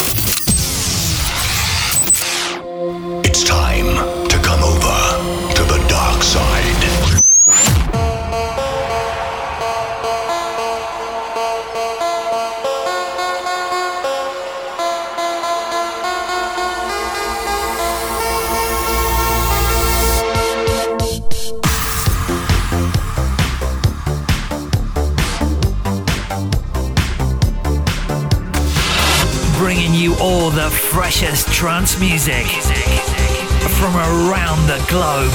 you trance music from around the globe.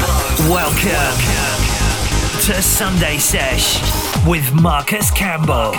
Welcome to Sunday Sesh with Marcus Campbell.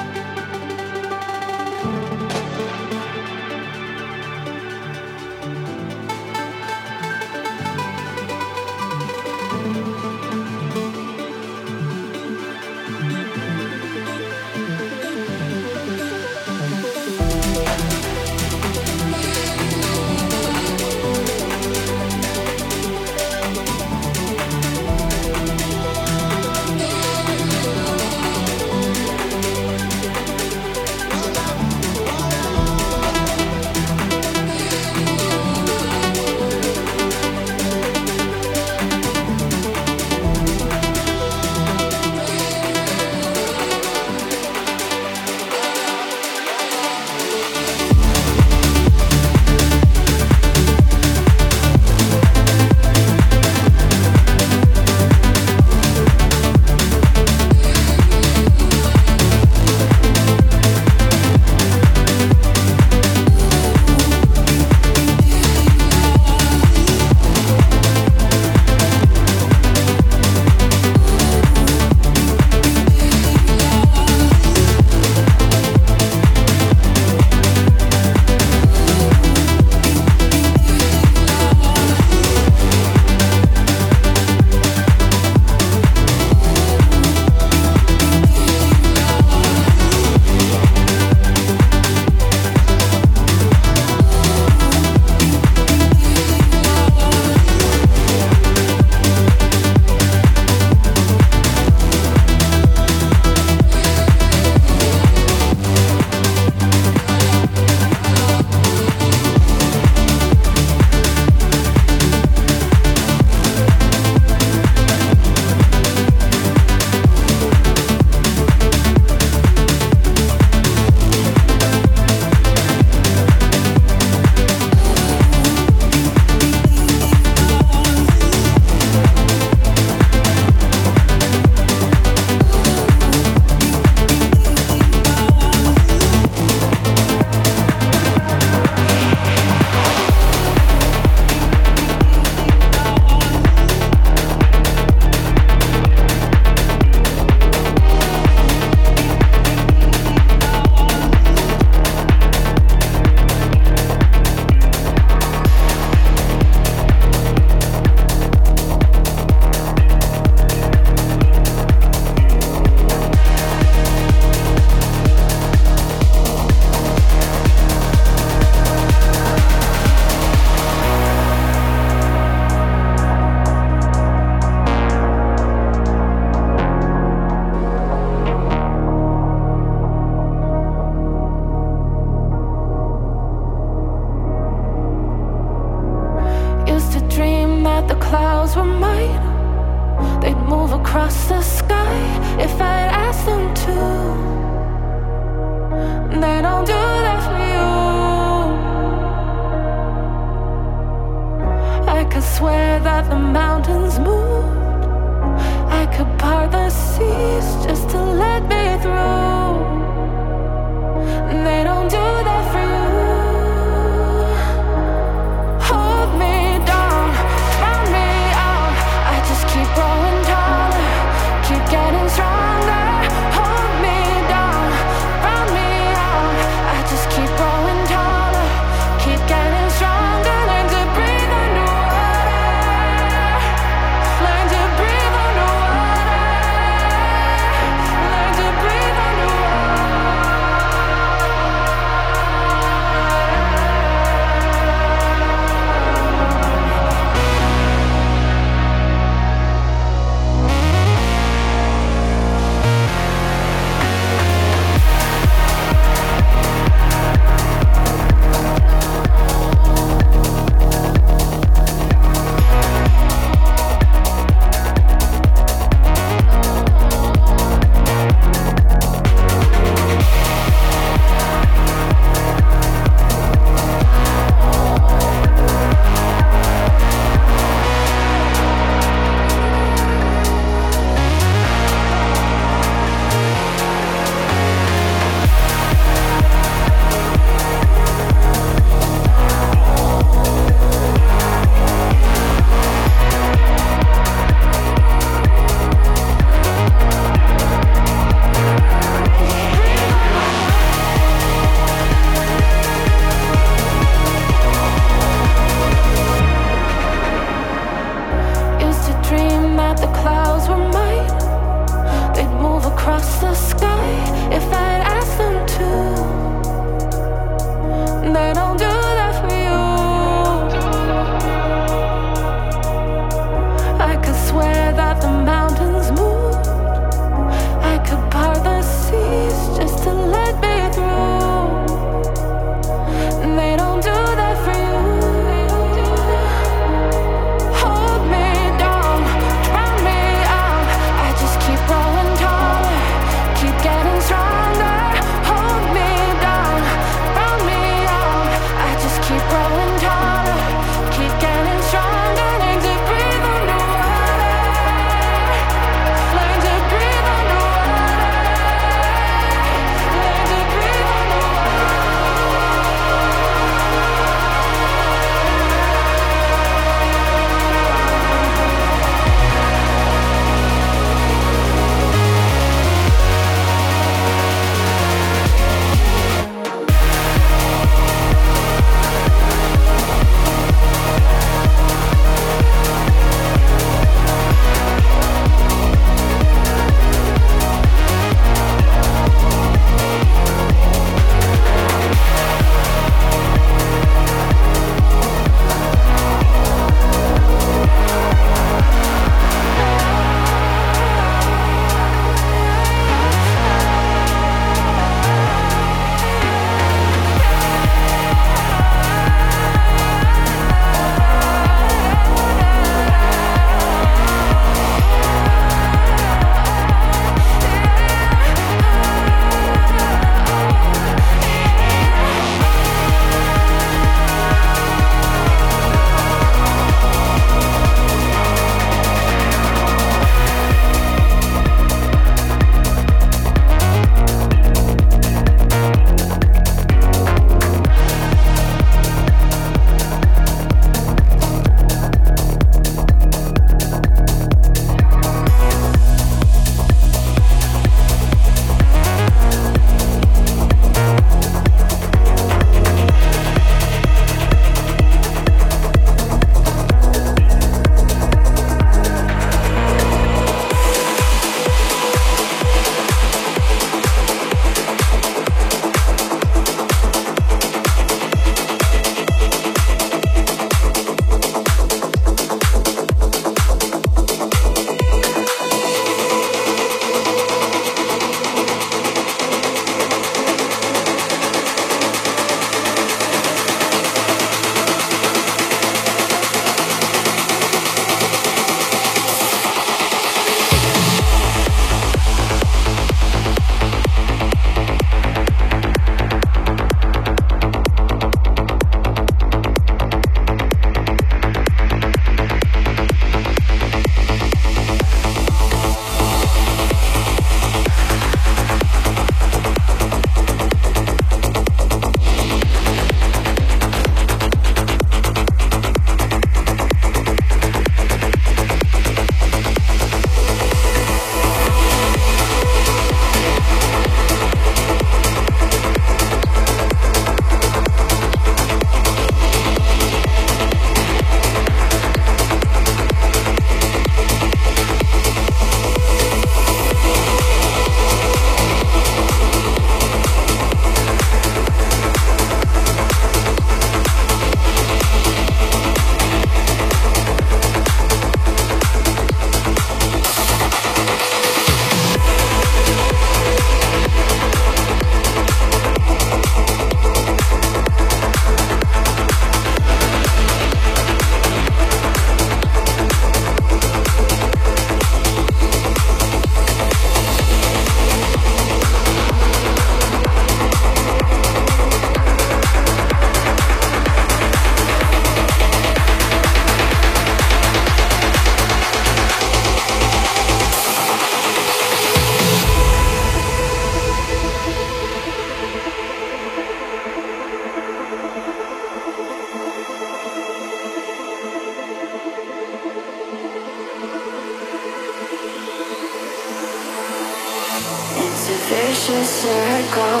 It's a vicious circle.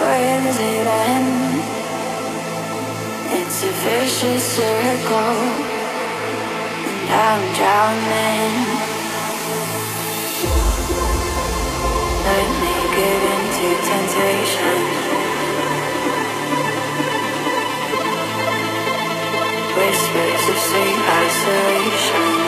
Where does it end? It's a vicious circle. And I'm drowning. Let me give in to temptation. Whispers of sleep isolation.